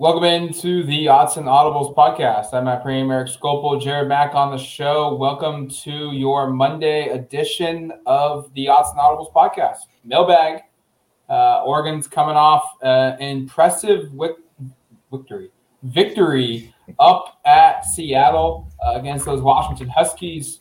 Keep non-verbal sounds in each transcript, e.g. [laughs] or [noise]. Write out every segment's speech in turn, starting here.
Welcome into the Odds and Audibles podcast. I'm Matt Prehm, Eric Skopil, Jared Mack on the show. Welcome to your Monday edition of the Odds and Audibles podcast. Mailbag. Uh, Oregon's coming off uh, impressive victory victory up at Seattle uh, against those Washington Huskies,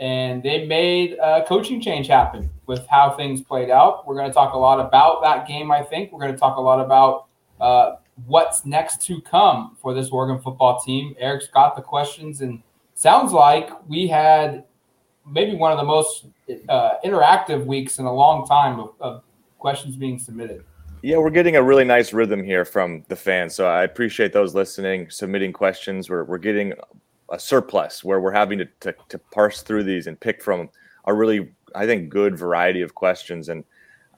and they made a coaching change happen with how things played out. We're going to talk a lot about that game. I think we're going to talk a lot about uh, what's next to come for this Oregon football team. Eric's got the questions, and sounds like we had maybe one of the most uh, interactive weeks in a long time of, of, questions being submitted. Yeah, we're getting a really nice rhythm here from the fans. So I appreciate those listening, submitting questions. We're, we're getting a surplus where we're having to, to, to parse through these and pick from a really, I think, good variety of questions. And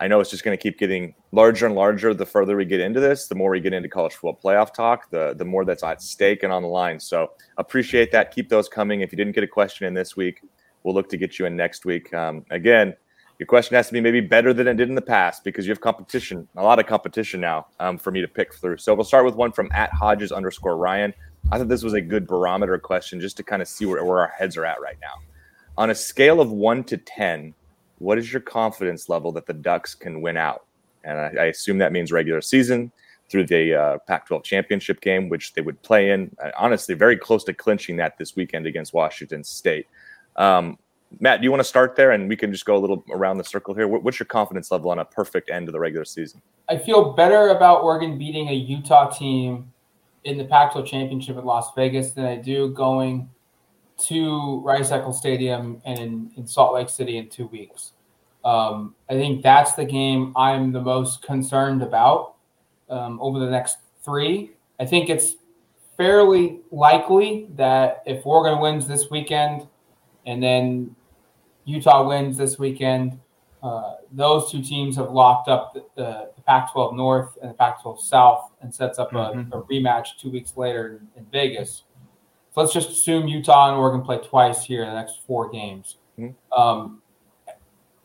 I know it's just going to keep getting larger and larger the further we get into this. The more we get into college football playoff talk, the the more that's at stake and on the line. So appreciate that. Keep those coming. If you didn't get a question in this week, we'll look to get you in next week. Um, again, your question has to be maybe better than it did in the past because you have competition, a lot of competition now um, for me to pick through. So we'll start with one from at Hodges underscore Ryan. I thought this was a good barometer question just to kind of see where, where our heads are at right now. On a scale of one to 10, what is your confidence level that the Ducks can win out? And I, I assume that means regular season through the uh, Pac 12 championship game, which they would play in. Uh, honestly, very close to clinching that this weekend against Washington State. Um, Matt, do you want to start there and we can just go a little around the circle here? What's your confidence level on a perfect end of the regular season? I feel better about Oregon beating a Utah team in the Pac 12 championship at Las Vegas than I do going to Rice Eccles Stadium and in, in, Salt Lake City in two weeks. Um, I think that's the game I'm the most concerned about um, over the next three. I think it's fairly likely that if Oregon wins this weekend and then Utah wins this weekend, uh, those two teams have locked up the, the, the Pac 12 North and the Pac 12 South and sets up mm-hmm. a, a, rematch two weeks later in, in Vegas let's just assume Utah and Oregon play twice here in the next four games. Mm-hmm. Um,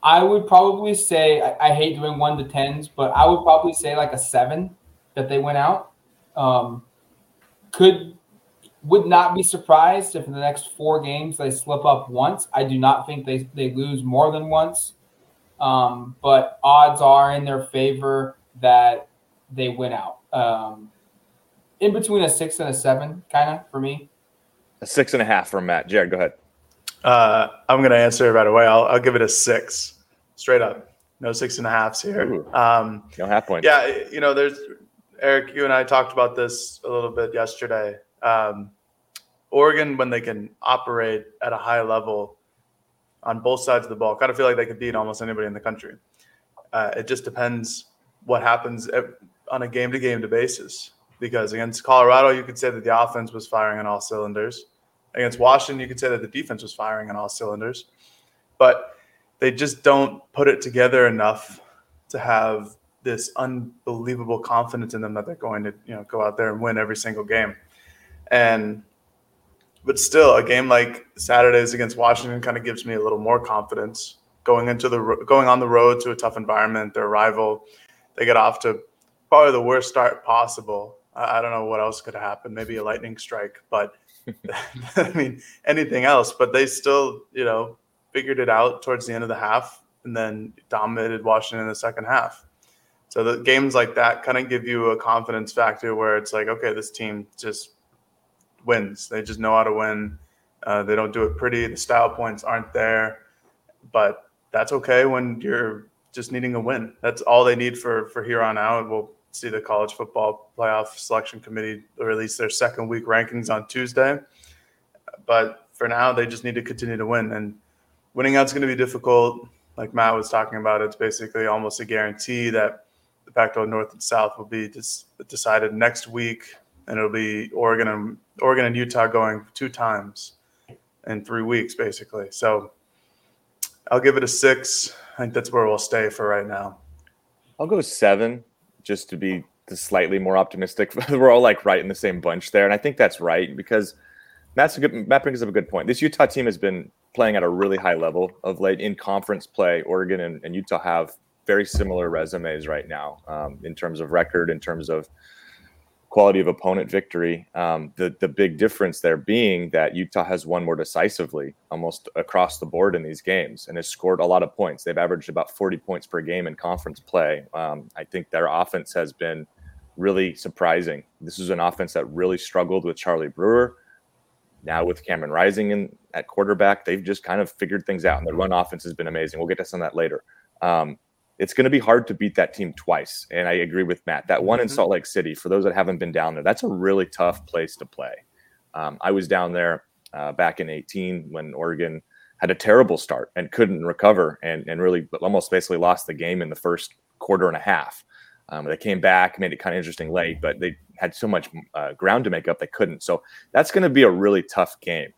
I would probably say I, I, hate doing one to tens, but I would probably say like a seven that they went out. Um, could would not be surprised if in the next four games they slip up once. I do not think they they lose more than once, um, but odds are in their favor that they win out. Um, in between a six and a seven, kind of for me. A six and a half from Matt. Jared, go ahead. Uh, I'm going to answer right away. I'll, I'll give it a six, straight up. No six and a halfs here. Um, no half points. Yeah, you know, there's Eric. You and I talked about this a little bit yesterday. Um, Oregon, when they can operate at a high level on both sides of the ball, kind of feel like they could beat almost anybody in the country. Uh, it just depends what happens on a game to game to basis. Because against Colorado, you could say that the offense was firing on all cylinders against Washington, you could say that the defense was firing on all cylinders, but they just don't put it together enough to have this unbelievable confidence in them that they're going to you know go out there and win every single game. And but still, a game like Saturdays against Washington kind of gives me a little more confidence going into the going on the road to a tough environment. Their rival, they get off to probably the worst start possible. I don't know what else could happen. Maybe a lightning strike, but [laughs] I mean, anything else, but they still, you know, figured it out towards the end of the half and then dominated Washington in the second half. So the games like that kind of give you a confidence factor where it's like, okay, this team just wins. They just know how to win. Uh, they don't do it pretty. The style points aren't there, but that's okay when you're just needing a win. That's all they need for for here on out. We'll see the college football playoff selection committee release their second week rankings on Tuesday. But for now, they just need to continue to win. And winning out is going to be difficult. Like Matt was talking about, it's basically almost a guarantee that the Pac-12 North and South will be dis- decided next week, and it'll be Oregon and Oregon and Utah going two times in three weeks, basically. So I'll give it a six. I think that's where we'll stay for right now. I'll go seven, just to be slightly more optimistic. [laughs] We're all like right in the same bunch there, and I think that's right because Matt's a good, Matt brings up a good point. This Utah team has been playing at a really high level of late in conference play. Oregon and, and Utah have very similar resumes right now um, in terms of record, in terms of quality of opponent victory. Um, the the big difference there being that Utah has won more decisively, almost across the board in these games, and has scored a lot of points. They've averaged about 40 points per game in conference play. Um, I think their offense has been really surprising. This is an offense that really struggled with Charlie Brewer. Now with Cameron Rising in at quarterback, they've just kind of figured things out, and their run offense has been amazing. We'll get to some of that later. Um, it's going to be hard to beat that team twice, and I agree with Matt. That one in mm-hmm. Salt Lake City, for those that haven't been down there, that's a really tough place to play. Um, I was down there uh, back in 18 when Oregon had a terrible start and couldn't recover, and and really almost basically lost the game in the first quarter and a half. Um, they came back, made it kind of interesting late, but they had so much uh, ground to make up they couldn't. So that's going to be a really tough game.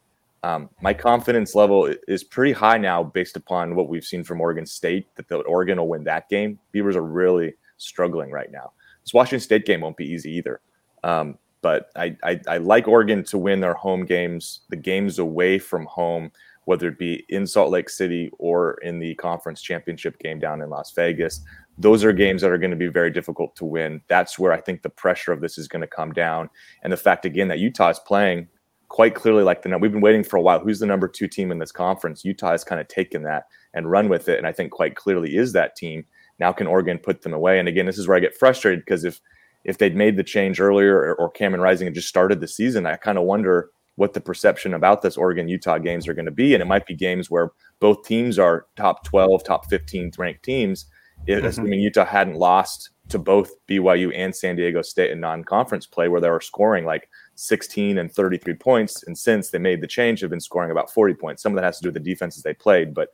Um, my confidence level is pretty high now based upon what we've seen from Oregon State that the Oregon will win that game. Beavers are really struggling right now. This Washington State game won't be easy either. Um, but I, I, I like Oregon to win their home games, the games away from home, whether it be in Salt Lake City or in the conference championship game down in Las Vegas those are games that are going to be very difficult to win. That's where I think the pressure of this is going to come down. And the fact, again, that Utah is playing quite clearly like the we've been waiting for a while. Who's the number two team in this conference? Utah has kind of taken that and run with it. And I think quite clearly is that team. Now can Oregon put them away? And again, this is where I get frustrated because if if they'd made the change earlier or, or Cameron Rising had just started the season, I kind of wonder what the perception about this Oregon Utah games are going to be. And it might be games where both teams are top 12, top 15 ranked teams mm-hmm. assuming Utah hadn't lost to both BYU and San Diego State in non-conference play, where they were scoring like 16 and 33 points, and since they made the change, have been scoring about 40 points. Some of that has to do with the defenses they played, but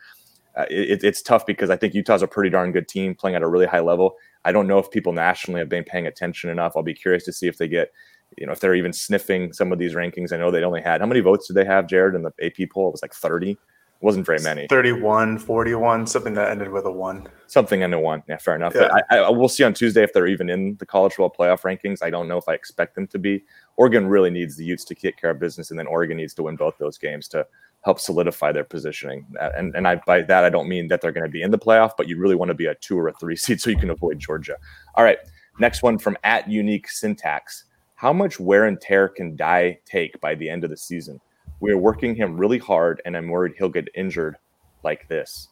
uh, it, it's tough because I think Utah's a pretty darn good team playing at a really high level. I don't know if people nationally have been paying attention enough. I'll be curious to see if they get, you know, if they're even sniffing some of these rankings. I know they only had how many votes did they have, Jared, in the AP poll? It was like 30 wasn't very many. 31 41 something that ended with a one. Something ended one. Yeah fair enough. Yeah. I, I will see on tuesday if they're even in the college football playoff rankings. I don't know if i expect them to be. Oregon really needs the utes to take care of business and then oregon needs to win both those games to help solidify their positioning. Uh, and, and I, by that i don't mean that they're going to be in the playoff but you really want to be a two or a three [laughs] seed so you can avoid georgia. All right next one from at unique syntax. How much wear and tear can Dye take by the end of the season we are working him really hard, and I'm worried he'll get injured like this.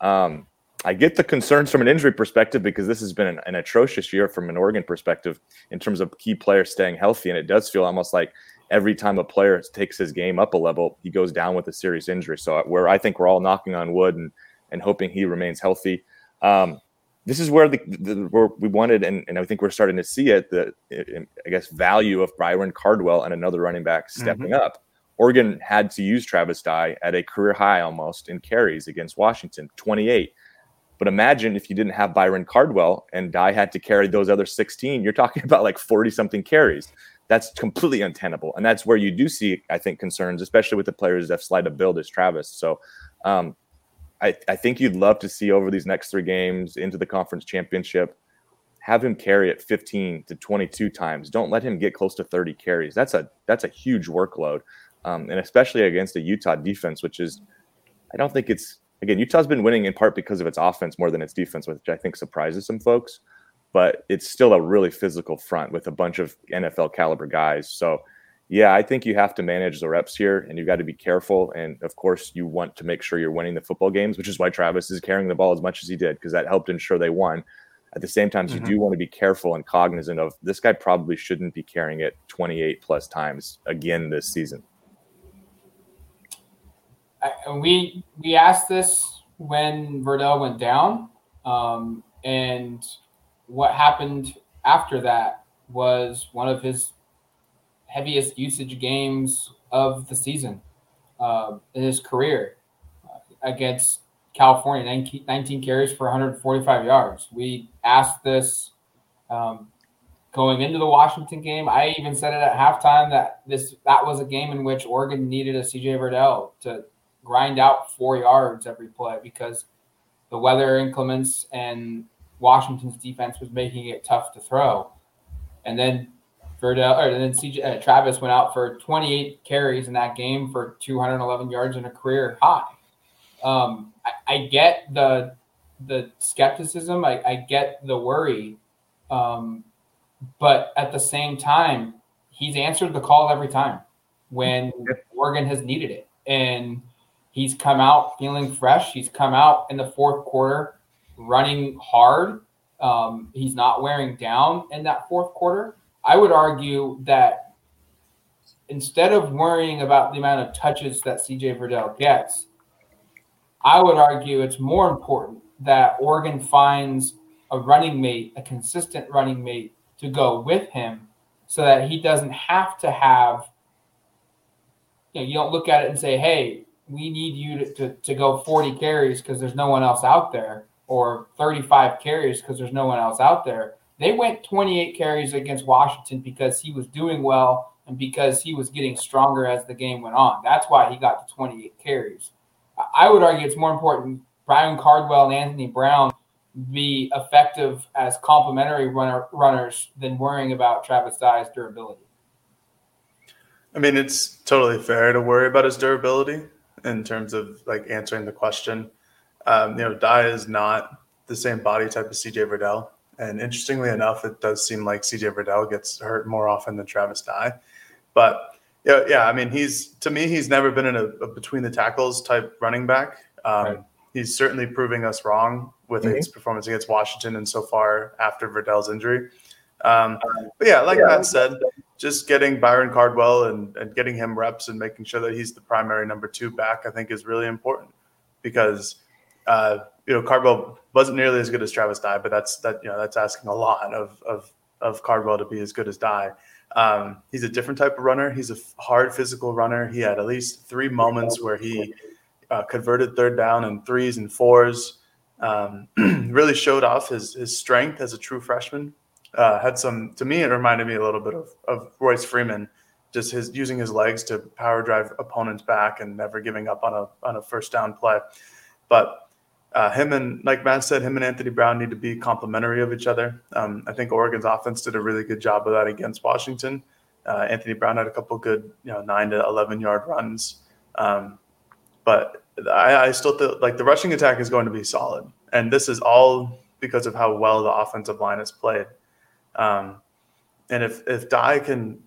Um, I get the concerns from an injury perspective because this has been an, an, atrocious year from an Oregon perspective in terms of key players staying healthy. And it does feel almost like every time a player takes his game up a level, he goes down with a serious injury. So where I think we're all knocking on wood and, and hoping he remains healthy. Um, this is where the, the where we wanted, and, and I think we're starting to see it. The I guess value of Byron Cardwell and another running back stepping mm-hmm. up. Oregon had to use Travis Dye at a career high almost in carries against Washington, 28. But imagine if you didn't have Byron Cardwell and Dye had to carry those other 16, you're talking [laughs] about like 40 something carries. That's completely untenable. And that's where you do see, I think, concerns, especially with the players that slide a build as Travis. So um, I, I think you'd love to see over these next three games into the conference championship, have him carry it 15 to 22 times. Don't let him get close to 30 carries. That's a that's a huge workload um, and especially against a Utah defense, which is, I don't think it's again Utah's been winning in part because of its offense more than its defense, which I think surprises some folks. But it's still a really physical front with a bunch of NFL caliber guys. So, yeah, I think you have to manage the reps here, and you've got to be careful. And of course, you want to make sure you're winning the football games, which is why Travis is carrying the ball as much as he did because that helped ensure they won. At the same time, mm-hmm. you do want to be careful and cognizant of this guy probably shouldn't be carrying it 28 plus times again this season. I, we we asked this when Verdell went down, um, and what happened after that was one of his heaviest usage games of the season uh, in his career uh, against California, 19, 19 carries for 145 yards. We asked this Um, going into the Washington game, I even said it at halftime that this that was a game in which Oregon needed a CJ Verdell to grind out four yards every play because the weather inclements and Washington's defense was making it tough to throw. And then Verdell, or then CJ uh, Travis went out for 28 carries in that game for 211 yards and a career high. Um, I, I, get the the skepticism. I, I get the worry, um, but at the same time, he's answered the call every time when Oregon has needed it, and he's come out feeling fresh. He's come out in the fourth quarter running hard. Um, he's not wearing down in that fourth quarter. I would argue that instead of worrying about the amount of touches that CJ Verdell gets, I would argue it's more important that Oregon finds a running mate, a consistent running mate to go with him so that he doesn't have to have, you know, you don't look at it and say, hey, we need you to, to, to go 40 carries because there's no one else out there or 35 carries because there's no one else out there. They went 28 carries against Washington because he was doing well and because he was getting stronger as the game went on. That's why he got to 28 carries. I would argue it's more important Byron Cardwell and Anthony Brown be effective as complementary runner, runners than worrying about Travis Dye's durability. I mean, it's totally fair to worry about his durability in terms of like answering the question. Um, you know, Dye is not the same body type as CJ Verdell. And interestingly enough, it does seem like CJ Verdell gets hurt more often than Travis Dye. But yeah, yeah, I mean, he's to me, he's never been in a, a between the tackles type running back. Um, right. He's certainly proving us wrong with mm-hmm. his performance against Washington and so far after Verdell's injury. Um, but yeah, like yeah. Matt said, just getting Byron Cardwell and, and getting him reps and making sure that he's the primary number two back, I think is really important because uh, you know Cardwell wasn't nearly as good as Travis Dye, but that's that you know that's asking a lot of of of Cardwell to be as good as Dye. Um, he's a different type of runner. He's a hard physical runner. He had at least three moments where he uh, converted third down and threes and fours. Um, [clears throat] really showed off his his strength as a true freshman. Uh, had some to me it reminded me a little bit of of Royce Freeman, just his using his legs to power drive opponents back and never giving up on a on a first down play. But uh, him and like Matt said, him and Anthony Brown need to be complementary of each other. Um, I think Oregon's offense did a really good job of that against Washington. Uh, Anthony Brown had a couple good, you know, nine to eleven yard runs, um, but I, I still think like the rushing attack is going to be solid, and this is all because of how well the offensive line has played. Um, and if if Dye can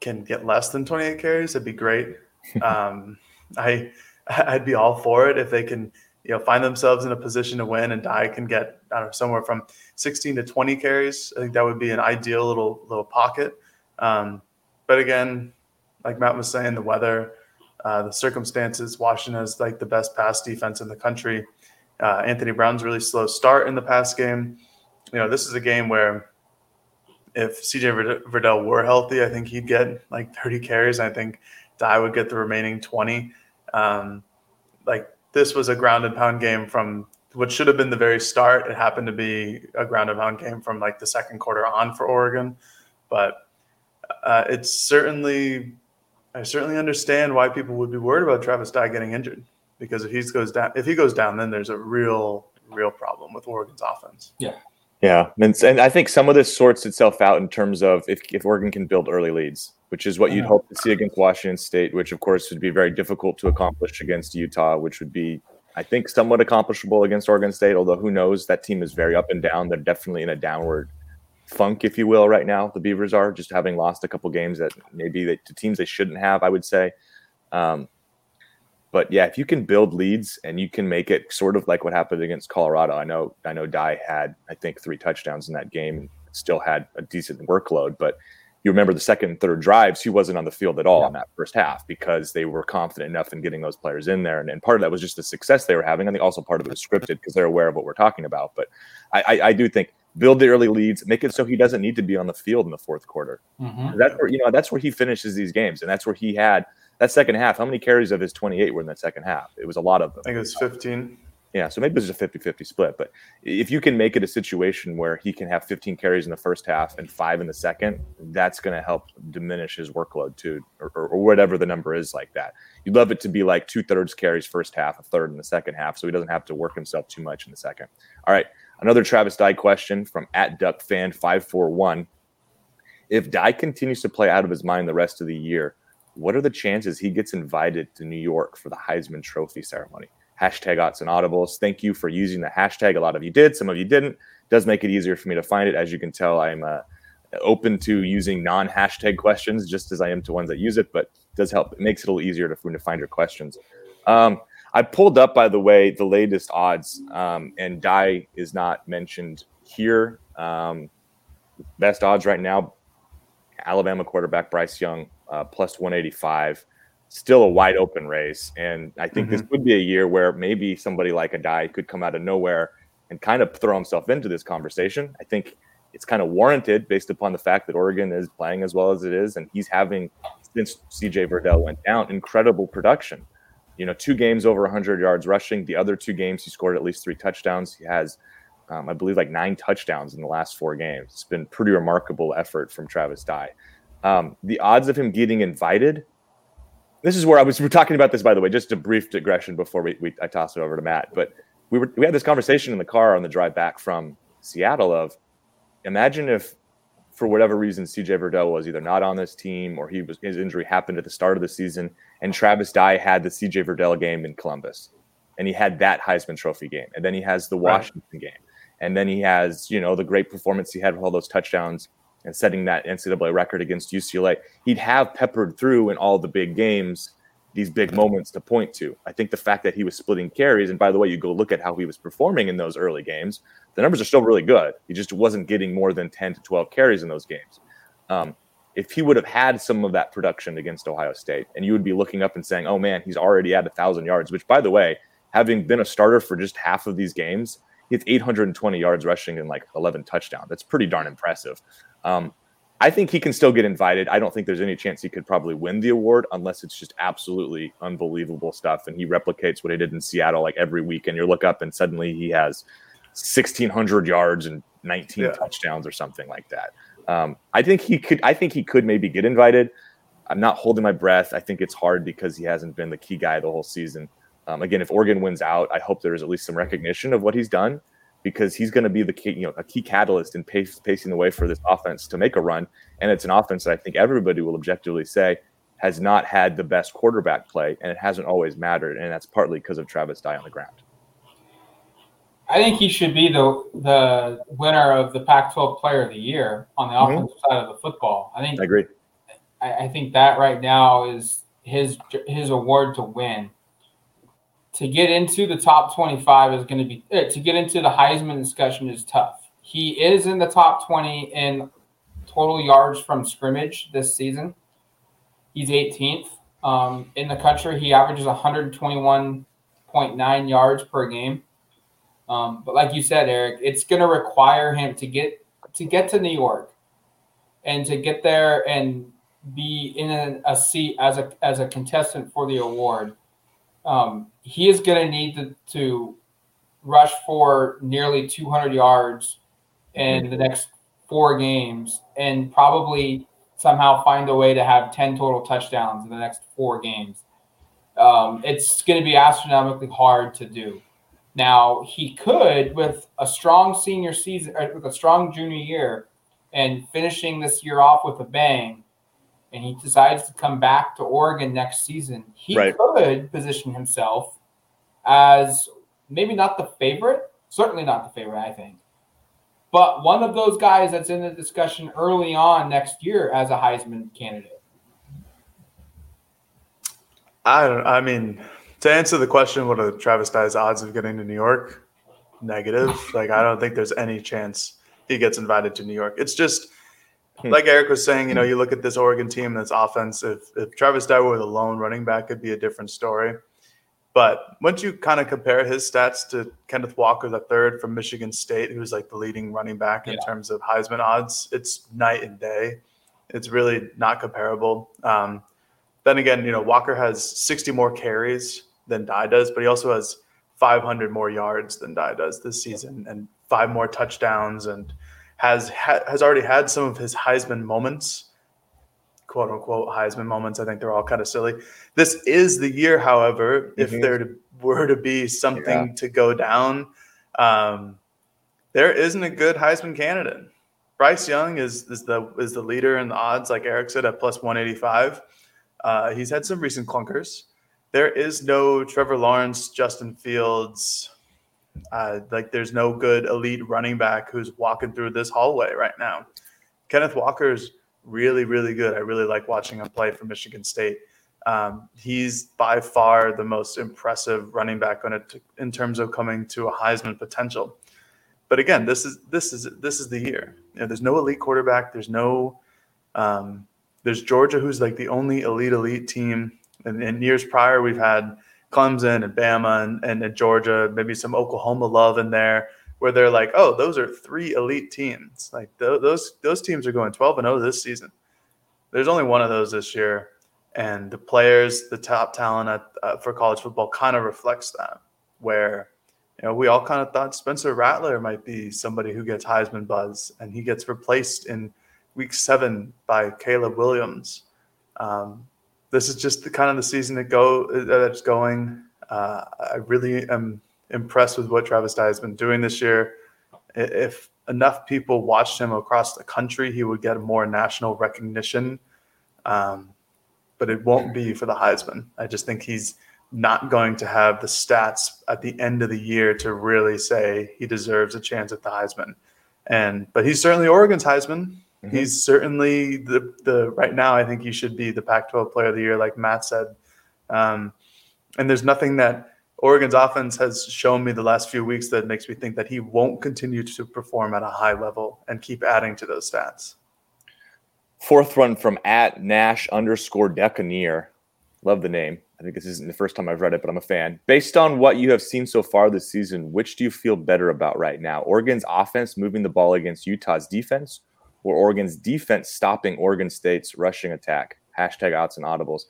can get less than 28 carries, it'd be great. [laughs] Um, I I'd be all for it if they can you know find themselves in a position to win and Dye can get I don't know somewhere from 16 to 20 carries. I think that would be an ideal little little pocket. Um, but again, like Matt was saying, the weather, uh, the circumstances. Washington has like the best pass defense in the country. Uh, Anthony Brown's really slow start in the pass game. You know, this is a game where if CJ Verdell were healthy, I think he'd get like 30 carries. I think Dye would get the remaining 20. Um, like this was a ground and pound game from what should have been the very start. It happened to be a ground and pound game from like the second quarter on for Oregon, but uh, it's certainly I certainly understand why people would be worried about Travis Dye getting injured because if he goes down, if he goes down, then there's a real real problem with Oregon's offense. Yeah. Yeah, and, and I think some of this sorts itself out in terms of if, if Oregon can build early leads, which is what you'd hope to see against Washington State, which of course would be very difficult to accomplish against Utah, which would be, I think, somewhat accomplishable against Oregon State. Although who knows, that team is very up and down. They're definitely in a downward funk, if you will, right now. The Beavers are just having lost a couple games that maybe they, to teams they shouldn't have. I would say. Um, but yeah, if you can build leads and you can make it sort of like what happened against Colorado, I know I know Dye had I think three touchdowns in that game and still had a decent workload, but you remember the second and third drives, he wasn't on the field at all yeah. in that first half because they were confident enough in getting those players in there. And, and part of that was just the success they were having. I think also part of it was scripted because they're aware of what we're talking about. But I, I, I, do think build the early leads, make it so he doesn't need to be on the field in the fourth quarter. Mm-hmm. That's where, you know, that's where he finishes these games. And that's where he had – that second half, how many carries of his 28 were in that second half? It was a lot of them. I think it was 15. Yeah, so maybe it's a 50 50 split. But if you can make it a situation where he can have 15 carries in the first half and five in the second, that's going to help diminish his workload too, or, or, or, whatever the number is like that. You'd love it to be like two thirds carries first half, a third in the second half, so he doesn't have to work himself too much in the second. All right, another Travis Dye question from at Duck Fan 541. If Dye continues to play out of his mind the rest of the year, what are the chances he gets invited to New York for the Heisman Trophy ceremony? hashtag odds and audibles. Thank you for using the hashtag. A lot of you did, some of you didn't. Does make it easier for me to find it. As you can tell, I'm uh, open to using non-hashtag questions just as I am to ones that use it, but it does help. It makes it a little easier to, to find your questions. Um, I pulled up, by the way, the latest odds, um, and Dye is not mentioned here. Um, best odds right now: Alabama quarterback Bryce Young uh, plus 185 still a wide open race. And I think mm-hmm. this would be a year where maybe somebody like a Dye could come out of nowhere and kind of throw himself into this conversation. I think it's kind of warranted based upon the fact that Oregon is playing as well as it is, and he's having since CJ Verdell went down incredible production. You know, two games over 100 yards rushing. The other two games, he scored at least three touchdowns. He has, um, I believe, like nine touchdowns in the last four games. It's been pretty remarkable effort from Travis Dye. Um, the odds of him getting invited this is where I was. We are talking about this, by the way. Just a brief digression before we, we I toss it over to Matt. But we were we had this conversation in the car on the drive back from Seattle. Of imagine if, for whatever reason, CJ Verdell was either not on this team or he was his injury happened at the start of the season, and Travis Dye had the CJ Verdell game in Columbus, and he had that Heisman Trophy game, and then he has the Washington right. game, and then he has you know the great performance he had with all those touchdowns and setting that NCAA record against UCLA, he'd have peppered through in all the big games these big moments to point to. I think the fact that he was splitting carries, and by the way, you go look at how he was performing in those early games, the numbers are still really good. He just wasn't getting more than 10 to 12 carries in those games. Um, if he would have had some of that production against Ohio State, and you would be looking up and saying, oh man, he's already at a thousand yards, which by the way, having been a starter for just half of these games, he 820 yards rushing and like 11 touchdowns. That's pretty darn impressive. Um, I think he can still get invited. I don't think there's any chance he could probably win the award unless it's just absolutely unbelievable stuff and he replicates what he did in Seattle like every week. And you look up and suddenly he has 1,600 yards and 19 yeah. touchdowns or something like that. Um, I think he could. I think he could maybe get invited. I'm not holding my breath. I think it's hard because he hasn't been the key guy the whole season. Um, again, if Oregon wins out, I hope there is at least some recognition of what he's done because he's going to be the key, you know, a key catalyst in pace, pacing the way for this offense to make a run. And it's an offense that I think everybody will objectively say has not had the best quarterback play, and it hasn't always mattered, and that's partly because of Travis Dye on the ground. I think he should be the the winner of the Pac-12 Player of the Year on the mm-hmm. offensive side of the football. I think I agree. I, I think that right now is his his award to win to get into the top 25 is going to be uh, to get into the Heisman discussion is tough. He is in the top 20 in total yards from scrimmage this season. He's 18th um, in the country. He averages 121.9 yards per game. Um, but like you said, Eric, it's going to require him to get to get to New York and to get there and be in a, a seat as a as a contestant for the award um, he is going to need to, rush for nearly 200 yards in the next four games and probably somehow find a way to have 10 total touchdowns in the next four games. Um, it's going to be astronomically hard to do. Now, he could, with a strong senior season, uh, with a strong junior year, and finishing this year off with a bang, and he decides to come back to Oregon next season, he right. could position himself as maybe not the favorite, certainly not the favorite, I think, but one of those guys that's in the discussion early on next year as a Heisman candidate. I don't. I mean, to answer the question, what are Travis Dye's odds of getting to New York? Negative. like I don't think there's any chance he gets invited to New York. It's just. Like Eric was saying, you know, you look at this Oregon team that's offensive. If Travis Dye were the lone running back, it'd be a different story. But once you kind of compare his stats to Kenneth Walker, the third from Michigan State, who's like the leading running back in yeah. terms of Heisman odds, it's night and day. It's really not comparable. Um, then again, you know, Walker has 60 more carries than Dye does, but he also has 500 more yards than Dye does this season, and five more touchdowns, and has ha- has already had some of his Heisman moments, quote unquote Heisman moments. I think they're all kind of silly. This is the year, however, mm-hmm. if there were to be something yeah. to go down, um, there isn't a good Heisman candidate. Bryce Young is is the is the leader in the odds, like Eric said, at plus 185. Uh, he's had some recent clunkers. There is no Trevor Lawrence, Justin Fields. Uh, like there's no good elite running back who's walking through this hallway right now. Kenneth Walker is really, really good. I really like watching him play for Michigan State. Um, he's by far the most impressive running back it in terms of coming to a Heisman potential. But again, this is this is this is the year. You know, there's no elite quarterback. There's no um, there's Georgia, who's like the only elite elite team. And in years prior, we've had Clemson and Bama and, and, and Georgia, maybe some Oklahoma love in there, where they're like, oh, those are three elite teams. Like th- those those teams are going 12 and 0 this season. There's only one of those this year, and the players, the top talent at, uh, for college football, kind of reflects that. Where you know we all kind of thought Spencer Rattler might be somebody who gets Heisman buzz, and he gets replaced in week seven by Caleb Williams. Um, this is just the kind of the season that go that's going. Uh, I really am impressed with what Travis Dye has been doing this year. If enough people watched him across the country, he would get more national recognition. Um, but it won't be for the Heisman. I just think he's not going to have the stats at the end of the year to really say he deserves a chance at the Heisman. And but he's certainly Oregon's Heisman. Mm-hmm. He's certainly the the right now. I think he should be the Pac-12 Player of the Year, like Matt said. Um, and there's nothing that Oregon's offense has shown me the last few weeks that makes me think that he won't continue to perform at a high level and keep adding to those stats. Fourth run from at Nash underscore Decaneer. Love the name. I think this isn't the first time I've read it, but I'm a fan. Based on what you have seen so far this season, which do you feel better about right now? Oregon's offense moving the ball against Utah's defense, or Oregon's defense stopping Oregon State's rushing attack. Hashtag odds and audibles.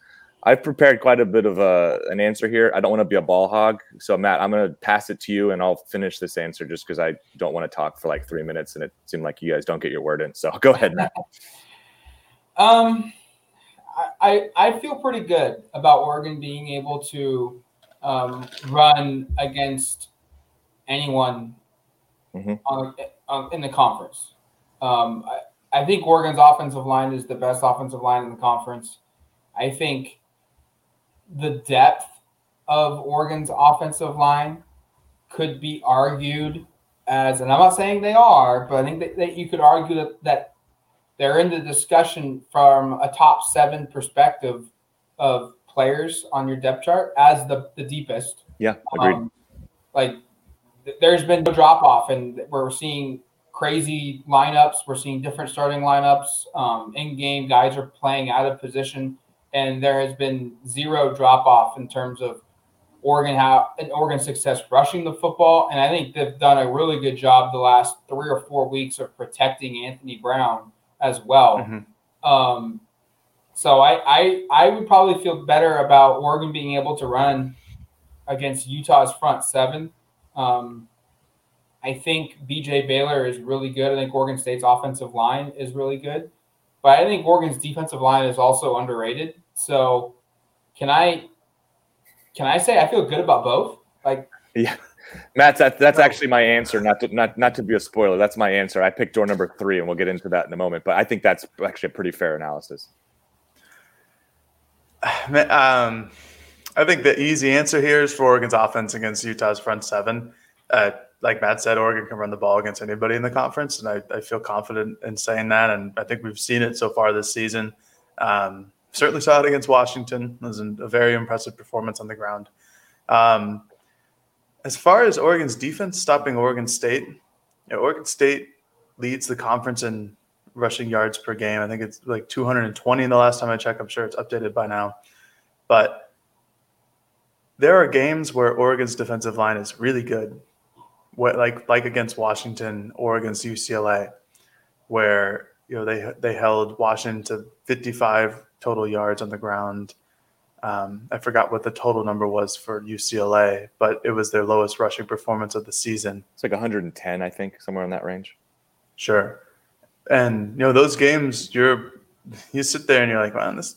I've prepared quite a bit of a, uh, an answer here. I don't want to be a ball hog. So, Matt, I'm going to pass it to you and I'll finish this answer just because I don't want to talk for like three minutes and it seemed like you guys don't get your word in. So, [laughs] go ahead, Matt. [laughs] um, I, I feel pretty good about Oregon being able to um, run against anyone mm-hmm. on, on, in the conference. Um, I, I think Oregon's offensive line is the best offensive line in the conference. I think the depth of Oregon's offensive line could be argued as, and I'm not saying they are, but I think that, that you could argue that, that they're in the discussion from a top seven perspective of players on your depth chart as the, the deepest. Yeah, agreed. Um, like there's been no drop off, and we're seeing crazy lineups. We're seeing different starting lineups. Um, in game, guys are playing out of position, and there has been zero drop off in terms of Oregon how and Oregon success rushing the football. And I think they've done a really good job the last three or four weeks of protecting Anthony Brown as well. Mm-hmm. Um, so I, I I would probably feel better about Oregon being able to run against Utah's front seven. Um, I think BJ Baylor is really good. I think Oregon State's offensive line is really good. But I think Oregon's defensive line is also underrated. So can I can I say I feel good about both? Like Yeah. Matt, that's that's actually my answer. Not to not not to be a spoiler. That's my answer. I picked door number three, and we'll get into that in a moment. But I think that's actually a pretty fair analysis. [sighs] Um, I think the easy answer here is for Oregon's offense against Utah's front seven. Uh, like Matt said, Oregon can run the ball against anybody in the conference, and I, I feel confident in saying that. And I think we've seen it so far this season. Um, certainly saw it against Washington. It was a very impressive performance on the ground. Um, as far as Oregon's defense stopping Oregon State, you know, Oregon State leads the conference in rushing yards per game. I think it's like 220 in the last time I checked. I'm sure it's updated by now. But there are games where Oregon's defensive line is really good what like like against Washington or against UCLA, where you know they they held Washington to 55 total yards on the ground. Um, I forgot what the total number was for UCLA, but it was their lowest rushing performance of the season. It's like 110, I think, somewhere in that range. Sure. And you know those games, you're you sit there and you're like, man, this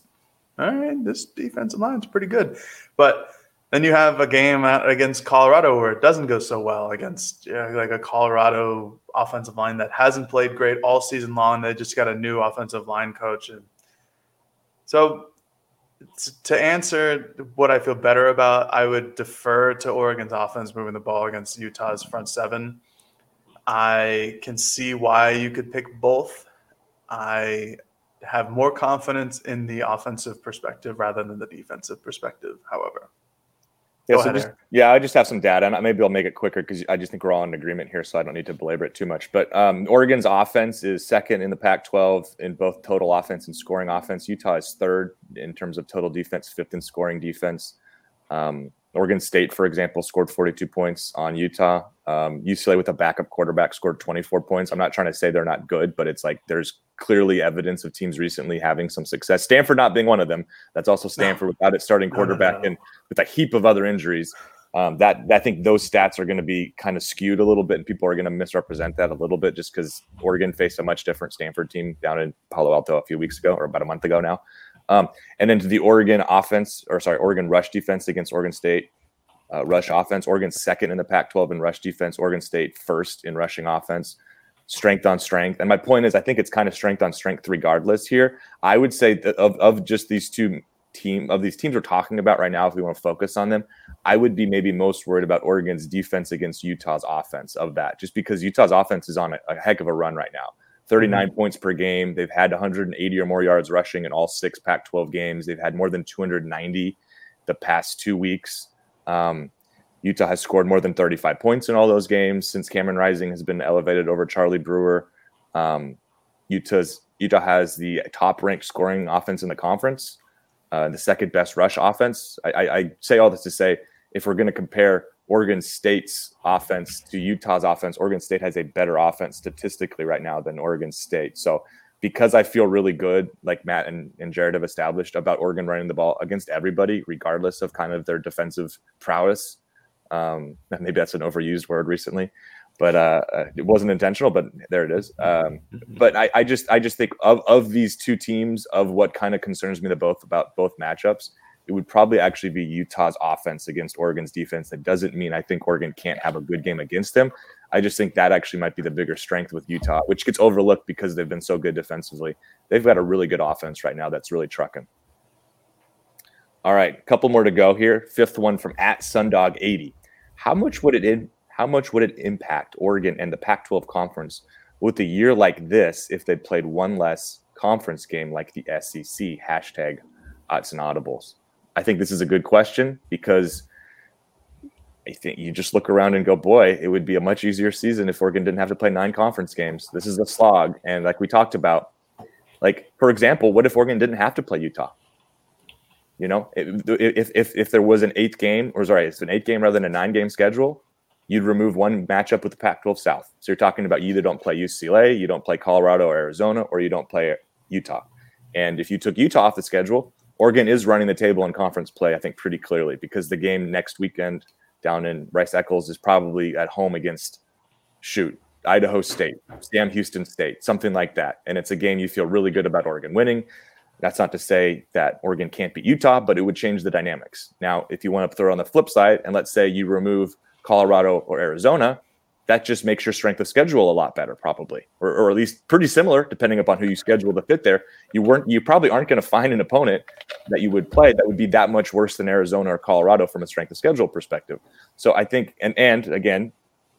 all right, this defensive line's pretty good, but then you have a game against Colorado where it doesn't go so well against you know, like a Colorado offensive line that hasn't played great all season long. They just got a new offensive line coach, and so to answer what I feel better about, I would defer to Oregon's offense moving the ball against Utah's front seven. I can see why you could pick both. I have more confidence in the offensive perspective rather than the defensive perspective, however. Yeah, so just, yeah, I just have some data, and maybe I'll make it quicker because I just think we're all in agreement here, so I don't need to belabor it too much. But um, Oregon's offense is second in the Pac-12 in both total offense and scoring offense. Utah is third in terms of total defense, fifth in scoring defense. Um, Oregon State, for example, scored 42 points on Utah. Um, UCLA with a backup quarterback scored 24 points. I'm not trying to say they're not good, but it's like there's clearly evidence of teams recently having some success. Stanford not being one of them. That's also Stanford no. without its starting quarterback no, no, and with a heap of other injuries. Um, that I think those stats are going to be kind of skewed a little bit, and people are going to misrepresent that a little bit just because Oregon faced a much different Stanford team down in Palo Alto a few weeks ago, or about a month ago now. Um, and then to the Oregon offense, or sorry, Oregon rush defense against Oregon State. Uh, rush offense. Oregon second in the Pac-12 in rush defense. Oregon State first in rushing offense. Strength on strength. And my point is, I think it's kind of strength on strength regardless. Here, I would say that of of just these two team of these teams we're talking about right now, if we want to focus on them, I would be maybe most worried about Oregon's defense against Utah's offense of that, just because Utah's offense is on a, a heck of a run right now. 39 mm-hmm. points per game. They've had 180 or more yards rushing in all six Pac 12 games. They've had more than 290 the past two weeks. Um, Utah has scored more than 35 points in all those games since Cameron Rising has been elevated over Charlie Brewer. Um, Utah's Utah has the top ranked scoring offense in the conference, uh, the second best rush offense. I, I, I say all this to say if we're going to compare Oregon State's offense to Utah's offense, Oregon State has a better offense statistically right now than Oregon State. So because I feel really good, like Matt and, and Jared have established about Oregon running the ball against everybody, regardless of kind of their defensive prowess. Um, [laughs] maybe that's an overused word recently, but uh, uh, it wasn't intentional. But there it is. Um, [laughs] but I, I, just I just think of of these two teams, of what kind of concerns me the both about both matchups, it would probably actually be Utah's offense against Oregon's defense. That doesn't mean I think Oregon can't have a good game against them. I just think that actually might be the bigger strength with Utah, which gets overlooked because they've been so good defensively. They've got a really good offense right now that's really trucking. All right, a couple more to go here. Fifth one from at Sundog80. How much would it in, how much would it impact Oregon and the Pac-12 conference with a year like this if they played one less conference game like the SEC? Hashtag odds and audibles. I think this is a good question because I think you just look around and go, boy, it would be a much easier season if Oregon didn't have to play nine conference games. This is a slog. And like we talked about, like, for example, what if Oregon didn't have to play Utah? You know, if, if, if there was an eighth game, or sorry, it's an eight game rather than a nine game schedule, you'd remove one matchup with the Pac 12 South. So you're talking about you either don't play UCLA, you don't play Colorado or Arizona, or you don't play Utah. And if you took Utah off the schedule, Oregon is running the table in conference play, I think, pretty clearly because the game next weekend down in Rice Eccles is probably at home against shoot Idaho State, Sam Houston State, something like that. And it's a game you feel really good about Oregon winning. That's not to say that Oregon can't beat Utah, but it would change the dynamics. Now, if you want to throw on the flip side, and let's say you remove Colorado or Arizona, that just makes your strength of schedule a lot better, probably, or, or at least pretty similar, depending upon who you schedule to fit there. You weren't, you probably aren't going to find an opponent that you would play that would be that much worse than Arizona or Colorado from a strength of schedule perspective. So I think, and and again,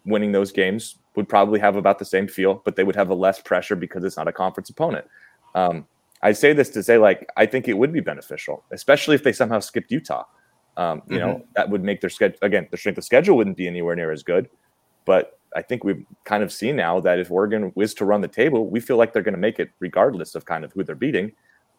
winning those games would probably have about the same feel, but they would have a less pressure because it's not a conference opponent. Um, I say this to say, like, I think it would be beneficial, especially if they somehow skipped Utah. Um, you mm-hmm. know, that would make their schedule again, the strength of schedule wouldn't be anywhere near as good, but I think we've kind of seen now that if Oregon is to run the table, we feel like they're going to make it regardless of kind of who they're beating.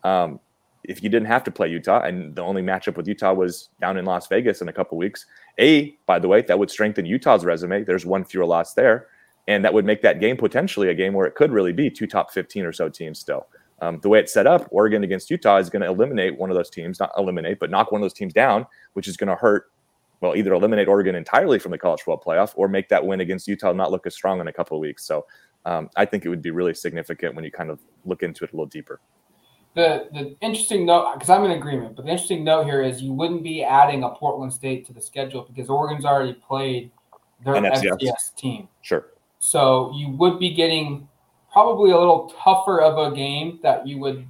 Um, if you didn't have to play Utah and the only matchup with Utah was down in Las Vegas in a couple weeks, A, by the way, that would strengthen Utah's resume. There's one fewer loss there. And that would make that game potentially a game where it could really be two top 15 or so teams still. Um, the way it's set up, Oregon against Utah is going to eliminate one of those teams, not eliminate, but knock one of those teams down, which is going to hurt. Well, either eliminate Oregon entirely from the college football playoff or make that win against Utah not look as strong in a couple of weeks. So um, I think it would be really significant when you kind of look into it a little deeper. The the interesting note, because I'm in agreement, but the interesting note here is you wouldn't be adding a Portland State to the schedule because Oregon's already played their FCS. FCS team. Sure. So you would be getting probably a little tougher of a game that you would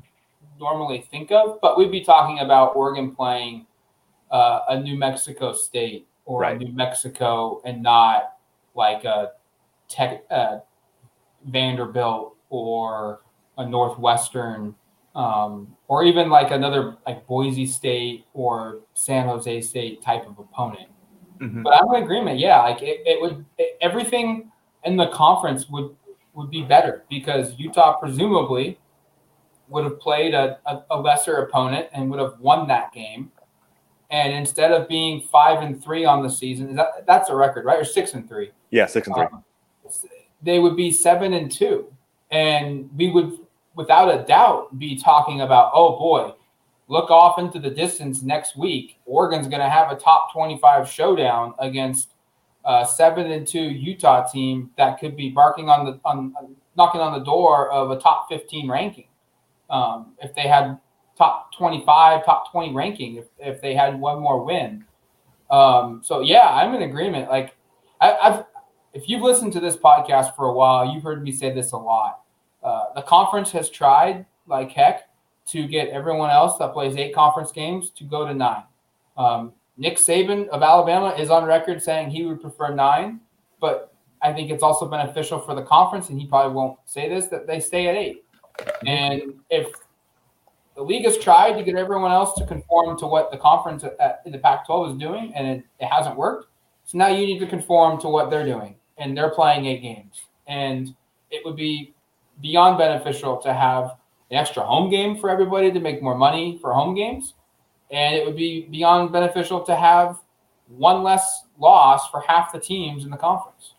normally think of, but we'd be talking about Oregon playing uh, a New Mexico State or right. New Mexico and not like a Tech, uh, Vanderbilt or a Northwestern um, or even like another like Boise State or San Jose State type of opponent. Mm-hmm. But I'm in agreement. Yeah, like it, it would it, everything in the conference would would be better because Utah presumably would have played a, a, a, lesser opponent and would have won that game. And instead of being five and three on the season, that, that's a record, right? Or six and three? Yeah, six and three. Um, they would be seven and two. And we would, without a doubt, be talking about, oh boy, look off into the distance next week. Oregon's going to have a top 25 showdown against uh, seven and two Utah team that could be barking on the on knocking on the door of a top 15 ranking. Um, if they had top 25, top 20 ranking, if, if they had one more win. Um, so yeah, I'm in agreement. Like I, have if you've listened to this podcast for a while, you've heard me say this a lot. Uh, the conference has tried like heck to get everyone else that plays eight conference games to go to nine. Um, Nick Saban of Alabama is on record saying he would prefer nine, but I think it's also beneficial for the conference, and he probably won't say this, that they stay at eight. And if the league has tried to get everyone else to conform to what the conference uh, in the Pac 12 is doing, and it, it hasn't worked. So now you need to conform to what they're doing, and they're playing eight games. And it would be beyond beneficial to have an extra home game for everybody to make more money for home games and it would be beyond beneficial to have one less loss for half the teams in the conference.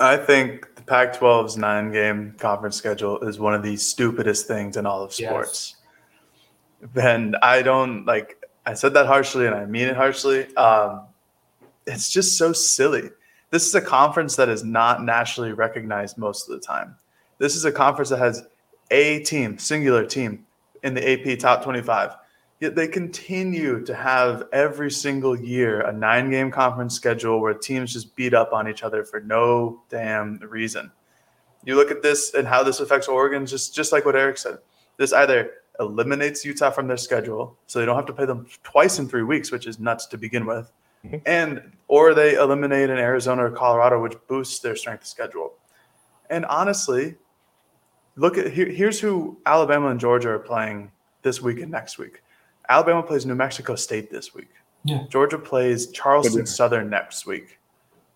I think Pac 12's nine game conference schedule is one of the stupidest things in all of sports. Yes. And I don't like, I said that harshly and I mean it harshly. Um, it's just so silly. This is a conference that is not nationally recognized most of the time. This is a conference that has a team, singular team in the AP top 25 Yet they continue to have every single year a nine game conference schedule where teams just beat up on each other for no damn reason. You look at this and how this affects Oregon, just, just like what Eric said. This either eliminates Utah from their schedule, so they don't have to play them twice in three weeks, which is nuts to begin with, mm-hmm. and or they eliminate an Arizona or Colorado, which boosts their strength of schedule. And honestly, look at here, here's who Alabama and Georgia are playing this week and next week. Alabama plays New Mexico State this week. Yeah. Georgia plays Charleston Southern next week.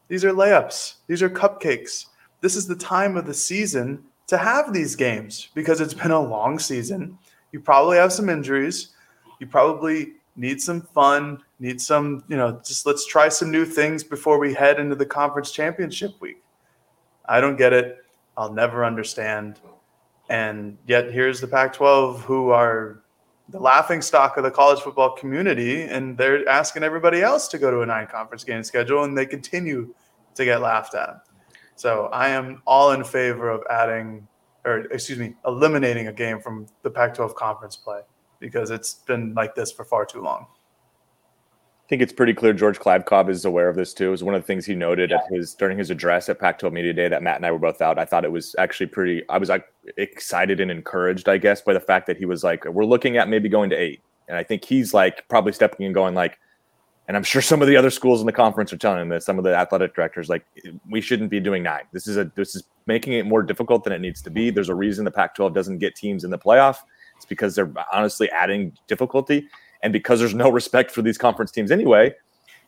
These are layups. These are cupcakes. This is the time of the season to have these games because it's been a long season. You probably have some injuries. You probably need some fun, need some, you know, just let's try some new things before we head into the conference championship week. I don't get it. I'll never understand. And yet here's the Pac 12 who are the laughing stock of the college football community, and they're asking everybody else to go to a nine conference game schedule, and they continue to get laughed at. So I am all in favor of adding, or excuse me, eliminating a game from the Pac 12 conference play because it's been like this for far too long think it's pretty clear George Kliavkoff is aware of this too. It was one of the things he noted yeah. at his during his address at Pac-12 Media Day that Matt and I were both out. I thought it was actually pretty. I was like excited and encouraged, I guess, by the fact that he was like, "We're looking at maybe going to eight. and I think he's like probably stepping and going like, and I'm sure some of the other schools in the conference are telling him this. Some of the athletic directors like, we shouldn't be doing nine. This is a this is making it more difficult than it needs to be. There's a reason the Pac-12 doesn't get teams in the playoff. It's because they're honestly adding difficulty. And because there's no respect for these conference teams anyway,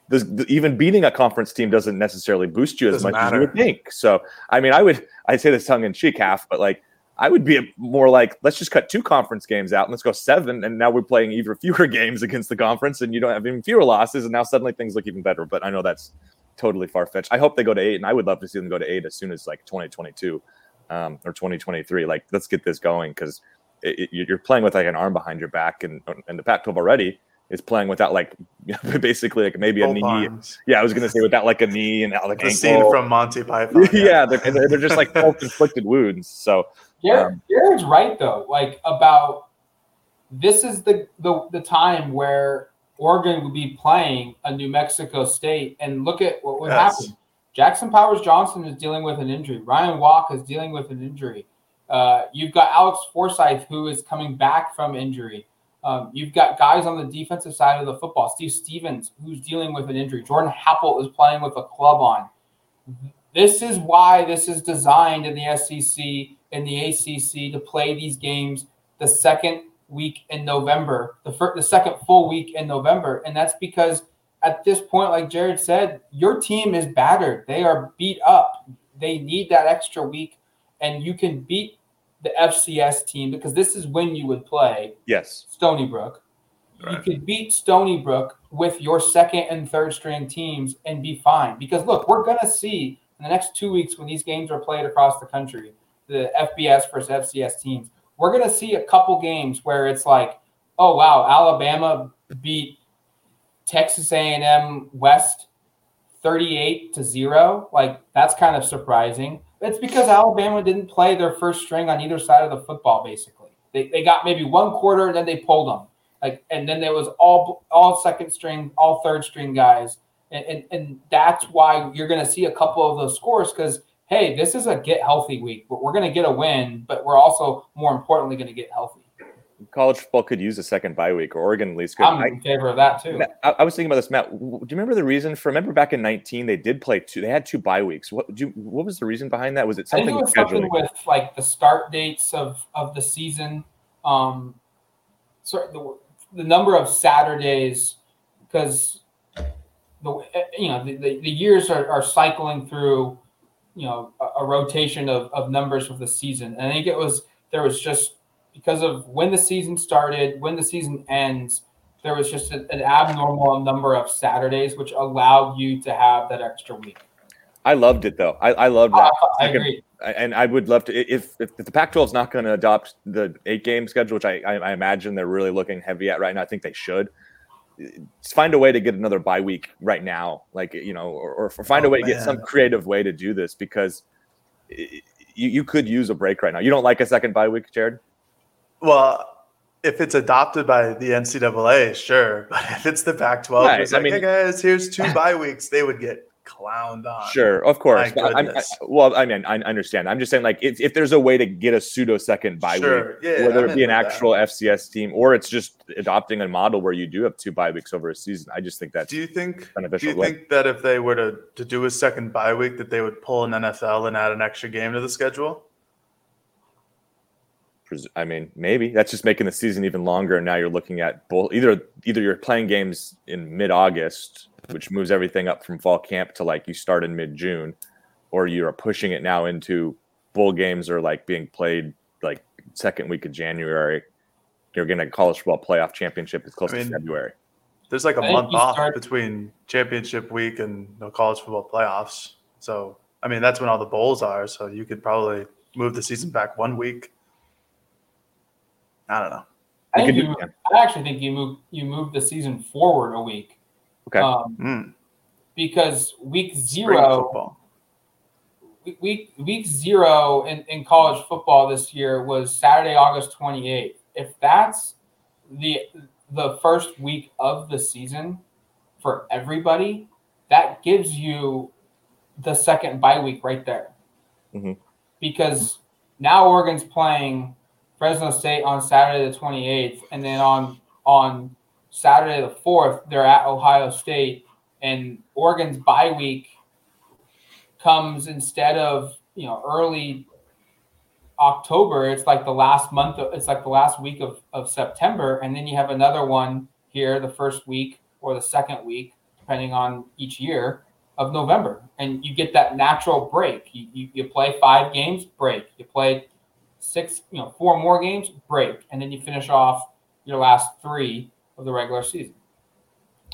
the, even beating a conference team doesn't necessarily boost you as much matter. as you would think. So, I mean, I would, I say this tongue in cheek half, but like, I would be more like, let's just cut two conference games out and let's go seven. And now we're playing even fewer [laughs] games against the conference and you don't have even fewer losses. And now suddenly things look even better. But I know that's totally far fetched. I hope they go to eight and I would love to see them go to eight as soon as like 2022. um, or 2023. Like, let's get this going because you're playing with like an arm behind your back, and and the Pac-12 already is playing without like [laughs] basically like maybe Both a knee. Arms. Yeah, I was gonna say without like a knee and like the ankle. scene from Monty Python. [laughs] Yeah, yeah they're, they're, just like [laughs] self-inflicted wounds. So Jared, um, Jared's right though, like about this is the, the the time where Oregon would be playing a New Mexico State, and look at what would yes. happen. Jackson Powers Johnson is dealing with an injury. Ryan Walk is dealing with an injury. Uh, you've got Alex Forsyth who is coming back from injury. Um, you've got guys on the defensive side of the football. Steve Stevens, who's dealing with an injury. Jordan Happel is playing with a club on. This is why this is designed in the SEC and the ACC to play these games the second week in November, the first, the second full week in November, and that's because at this point, like Jared said, your team is battered. They are beat up. They need that extra week, and you can beat the FCS team because this is when you would play. Yes. Stony Brook. Right. You could beat Stony Brook with your second and third string teams and be fine. Because look, we're gonna see in the next two weeks when these games are played across the country, the FBS versus FCS teams, we're gonna see a couple games where it's like, oh wow, Alabama beat Texas A&M West 38 to 0. Like that's kind of surprising. It's because Alabama didn't play their first string on either side of the football, basically. They, they got maybe one quarter and then they pulled them. Like, and then there was all all second string, all third string guys. And, and, and that's why you're going to see a couple of those scores because, hey, this is a get healthy week. We're going to get a win, but we're also more importantly going to get healthy college football could use a second bye week, or Oregon at least could. I'm in favor of that too. I, I, was thinking about this, Matt. Do you remember the reason for? Remember back in 19, they did play two. They had two bye weeks. What you, What was the reason behind that? Was it something? I think it was something with like the start dates of of the season. Um, so the the number of Saturdays because the you know the, the, the years are, are cycling through you know a, a rotation of, of numbers of the season. And I think it was there was just because of when the season started, when the season ends, there was just a, an abnormal number of Saturdays, which allowed you to have that extra week. I loved it though. I, I loved that. Uh, I, I agree. And I would love to if if, if the Pac-12 is not going to adopt the eight game schedule, which I, I, I imagine they're really looking heavy at right now. I think they should find a way to get another bye week right now, like you know, or, or find oh, a way man. to get some creative way to do this because you, you could use a break right now. You don't like a second bye week, Jared? Well, if it's adopted by the NCAA, sure. [laughs] But if it's the Pac-12, right. it's like, I mean, hey guys, here's two [laughs] bye weeks. They would get clowned on. Sure, of course. I, well, I mean, I understand. I'm just saying, like, if, if there's a way to get a pseudo second bye sure. week, yeah, whether it be an actual that. FCS team or it's just adopting a model where you do have two bye weeks over a season, I just think that's. Do you think? Beneficial. Do you think that if they were to to do a second bye week, that they would pull an NFL and add an extra game to the schedule? I mean, maybe that's just making the season even longer. And now you're looking at both either either you're playing games in mid August, which moves everything up from fall camp to like you start in mid June, or you are pushing it now into bowl games are like being played like second week of January. You're going to college football playoff championship is close I mean, to February. There's like a month off start- between championship week and the college football playoffs. So I mean that's when all the bowls are. So you could probably move the season back one week I don't know. I, think you, I actually think you move you move the season forward a week. Okay. Um, mm. Because week zero, week week zero in, in college football this year was Saturday, August twenty eighth. If that's the the first week of the season for everybody, that gives you the second bye week right there. Mm-hmm. Because now Oregon's playing Fresno State on Saturday the 28th, and then on on Saturday the 4th, they're at Ohio State, and Oregon's bye week comes instead of you know early October. It's like the last month. Of, it's like the last week of, of September, and then you have another one here the first week or the second week, depending on each year of November, and you get that natural break. You, you, you play five games, break. You play six, you know, four more games, break, and then you finish off your last three of the regular season.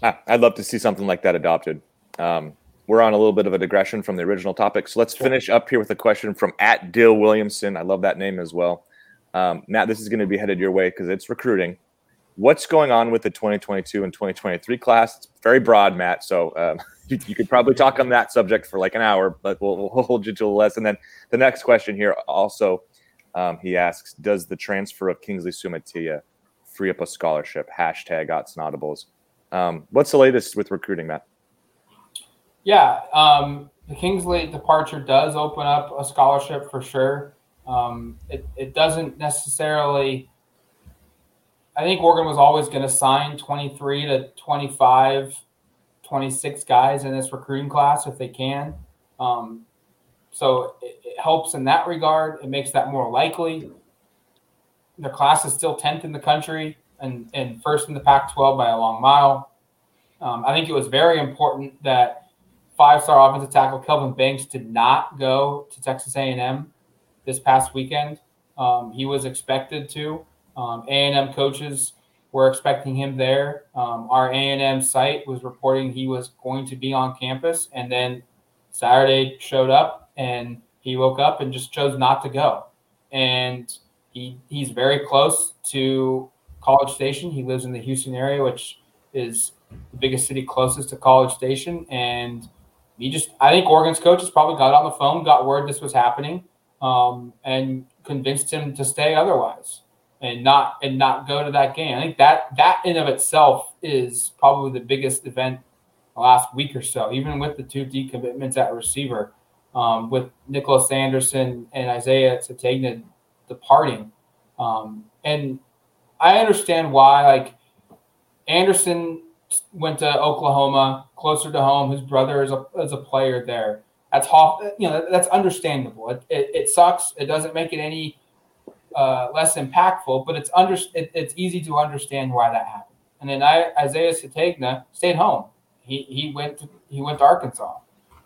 Ah, I'd love to see something like that adopted. Um, we're on a little bit of a digression from the original topic. So let's finish up here with a question from at Dill Williamson. I love that name as well. Um, Matt, this is going to be headed your way because it's recruiting. What's going on with the 2022 and 2023 class? It's very broad, Matt. So um, [laughs] you, you, could probably talk on that subject for like an hour, but we'll, we'll hold you to less. And then the next question here also, um, he asks, does the transfer of Kingsley Suamataia free up a scholarship? Hashtag Autzen Audibles. Um, what's the latest with recruiting, Matt? Yeah, um, the Kingsley departure does open up a scholarship for sure. Um, it, it doesn't necessarily. I think Oregon was always going to sign 23 to 25, 26 guys in this recruiting class if they can. Um, so it, it, helps in that regard. It makes that more likely. Their class is still 10th in the country and, and first in the Pac 12 by a long mile. Um, I think it was very important that five-star offensive tackle Kelvin Banks did not go to Texas A&M this past weekend. Um, he was expected to. Um, A&M coaches were expecting him there. Um, our A&M site was reporting he was going to be on campus, and then Saturday showed up, and he woke up and just chose not to go. And he he's very close to College Station. He lives in the Houston area, which is the biggest city closest to College Station, and he just I think Oregon's coaches probably got on the phone, got word this was happening, um, and convinced him to stay otherwise and not and not go to that game. I think that that in of itself is probably the biggest event the last week or so, even with the two D commitments at receiver, um, with Nicholas Anderson and Isaiah Sategna departing. Um, and I understand why, like Anderson went to Oklahoma, closer to home. His brother is a, is a player there. That's you know that's understandable. It, it, it sucks. It doesn't make it any uh, less impactful, but it's under it, it's easy to understand why that happened. And then I, Isaiah Sategna stayed home. He he went to, he went to Arkansas.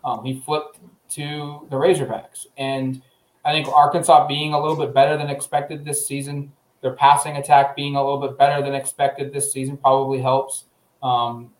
Um, he flipped to the Razorbacks, and I think Arkansas being a little bit better than expected this season, their passing attack being a little bit better than expected this season probably helps. Um,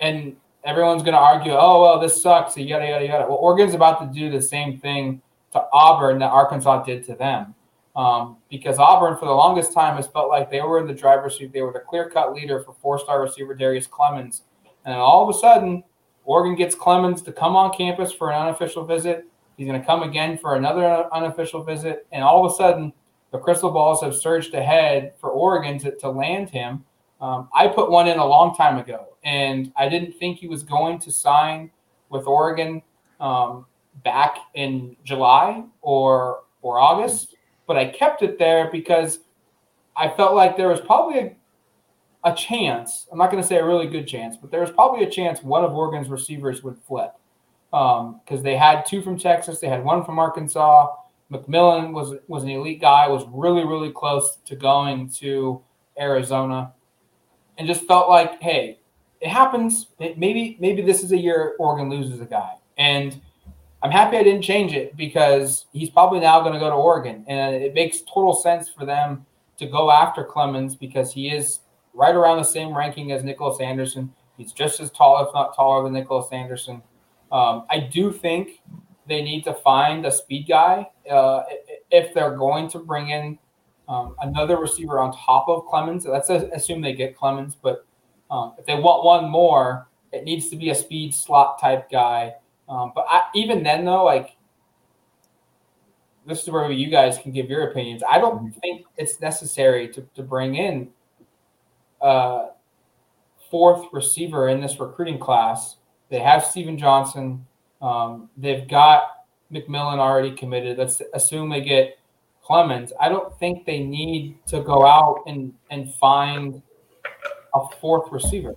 and everyone's going to argue, oh, well, this sucks, yada, yada, yada. Well, Oregon's about to do the same thing to Auburn that Arkansas did to them. Um, because Auburn, for the longest time, has felt like they were in the driver's seat. They were the clear cut leader for four star receiver Darius Clemons. And all of a sudden, Oregon gets Clemons to come on campus for an unofficial visit. He's going to come again for another unofficial visit. And all of a sudden, the crystal balls have surged ahead for Oregon to, to land him. Um, I put one in a long time ago, and I didn't think he was going to sign with Oregon um, back in July or or August, but I kept it there because I felt like there was probably a, a chance. I'm not going to say a really good chance, but there was probably a chance one of Oregon's receivers would flip because um, they had two from Texas, they had one from Arkansas. McMillan was was an elite guy, was really really close to going to Arizona and just felt like, hey, it happens. maybe maybe this is a year Oregon loses a guy, and I'm happy I didn't change it because he's probably now going to go to Oregon, and it makes total sense for them to go after Clemons because he is right around the same ranking as Nicholas Anderson. He's just as tall, if not taller, than Nicholas Anderson. Um, I do think they need to find a speed guy uh, if they're going to bring in um, another receiver on top of Clemons. Let's assume they get Clemons, but um, if they want one more, it needs to be a speed slot type guy. Um, but I, even then, though, like this is where you guys can give your opinions. I don't mm-hmm. think it's necessary to, to bring in a fourth receiver in this recruiting class. They have Steven Johnson. Um, they've got McMillan already committed. Let's assume they get Clemons. I don't think they need to go out and and find a fourth receiver.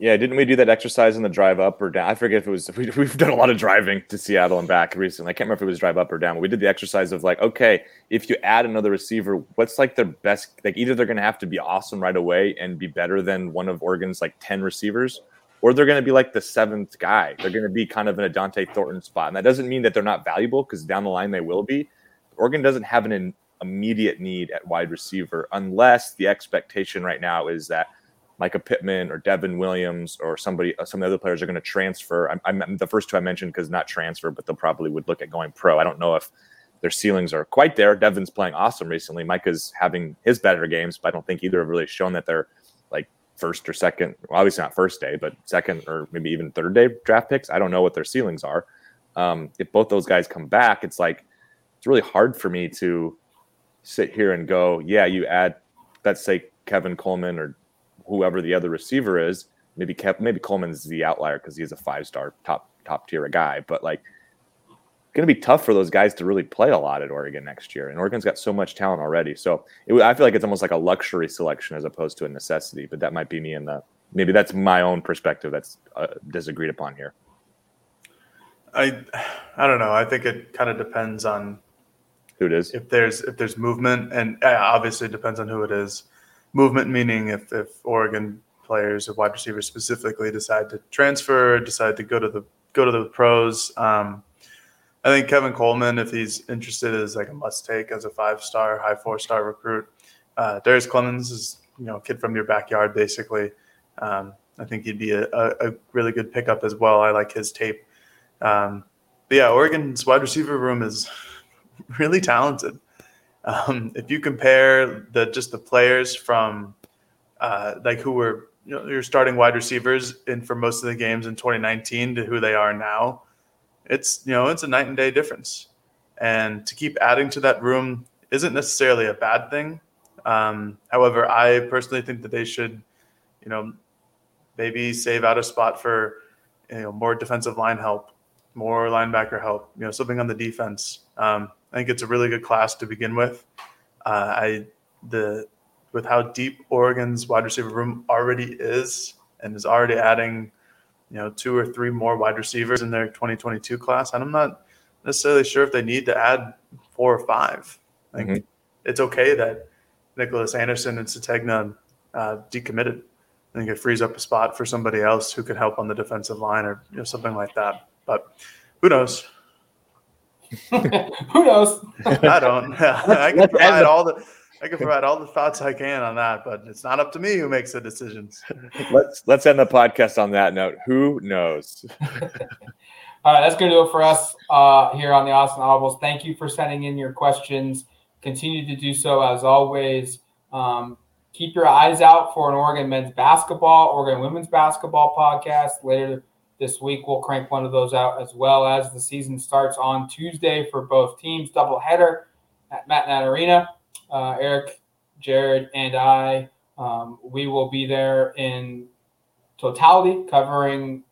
Yeah, didn't we do that exercise in the drive up or down? I forget if it was. [laughs] We, have done a lot of driving to Seattle and back recently. I can't remember if it was drive up or down. But we did the exercise of like, okay, if you add another receiver, what's like their best? Like either they're going to have to be awesome right away and be better than one of Oregon's like ten receivers, or they're going to be like the seventh guy. They're going to be kind of in a Dont'e Thornton spot, and that doesn't mean that they're not valuable because down the line they will be. Oregon doesn't have an immediate need at wide receiver unless the expectation right now is that Mycah Pittman or Devon Williams or somebody, uh, some of the other players are going to transfer. I'm, I'm, the first two I mentioned because not transfer, but they'll probably would look at going pro. I don't know if their ceilings are quite there. Devon's playing awesome recently. Mycah's having his better games, but I don't think either have really shown that they're like first or second. Well, obviously not first day, but second or maybe even third day draft picks. I don't know what their ceilings are. Um, if both those guys come back, it's like it's really hard for me to sit here and go, yeah, you add, let's say Kevin Coleman or whoever the other receiver is. Maybe maybe Coleman's the outlier because he's a five star top top tier guy, but like going to be tough for those guys to really play a lot at Oregon next year. And Oregon's got so much talent already. So it, I feel like it's almost like a luxury selection as opposed to a necessity. But that might be me and the maybe that's my own perspective that's uh, disagreed upon here. I I don't know. I think it kind of depends on who it is. If there's if there's movement, and uh, obviously it depends on who it is. Movement meaning if if Oregon players or wide receivers specifically decide to transfer, decide to go to the go to the pros. Um, I think Kevin Coleman, if he's interested, is like a must take as a five star, high four star recruit. Uh, Darius Clemons is you know a kid from your backyard basically. Um, I think he'd be a, a, really good pickup as well. I like his tape. Um, but yeah, Oregon's wide receiver room is [laughs] really talented. Um, if you compare the just the players from uh, like who were you know, your starting wide receivers in for most of the games in 2019 to who they are now, it's you know it's a night and day difference. And to keep adding to that room isn't necessarily a bad thing. Um, however, I personally think that they should, you know, maybe save out a spot for you know more defensive line help, more linebacker help, you know, something on the defense. Um, I think it's a really good class to begin with. Uh, I the with how deep Oregon's wide receiver room already is, and is already adding you know, two or three more wide receivers in their 2022 class. And I'm not necessarily sure if they need to add four or five. I think mm-hmm. it's okay that Nicholas Anderson and Sategna uh, decommitted. I think it frees up a spot for somebody else who could help on the defensive line or you know, something like that. But who knows? [laughs] who knows? I don't. [laughs] I can provide all the I can provide all the thoughts I can on that, but it's not up to me who makes the decisions. [laughs] let's let's end the podcast on that note. Who knows? all right, that's going to do it for us uh, here on the Autzen Audibles. Thank you for sending in your questions. Continue to do so as always. Um, keep your eyes out for an Oregon men's basketball, Oregon women's basketball podcast later this week. We'll crank one of those out as well as the season starts on Tuesday for both teams. Doubleheader at Matthew Knight Arena uh, Eric, Jared, and I, um, we will be there in totality covering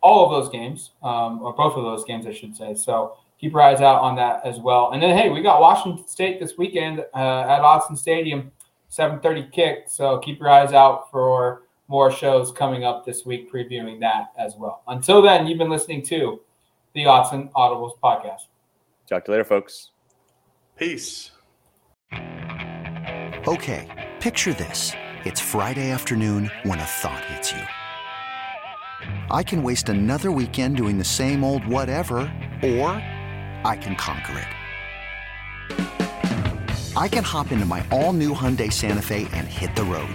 all of those games, um, or both of those games, I should say. So keep your eyes out on that as well. And then, hey, we got Washington State this weekend uh, at Autzen Stadium, 7:30 kick. So keep your eyes out for more shows coming up this week, previewing that as well. Until then, you've been listening to the Autzen Audibles podcast. Talk to you later, folks. Peace. Okay, picture this. It's Friday afternoon when a thought hits you. I can waste another weekend doing the same old whatever, or I can conquer it. I can hop into my all new Hyundai Santa Fe and hit the road.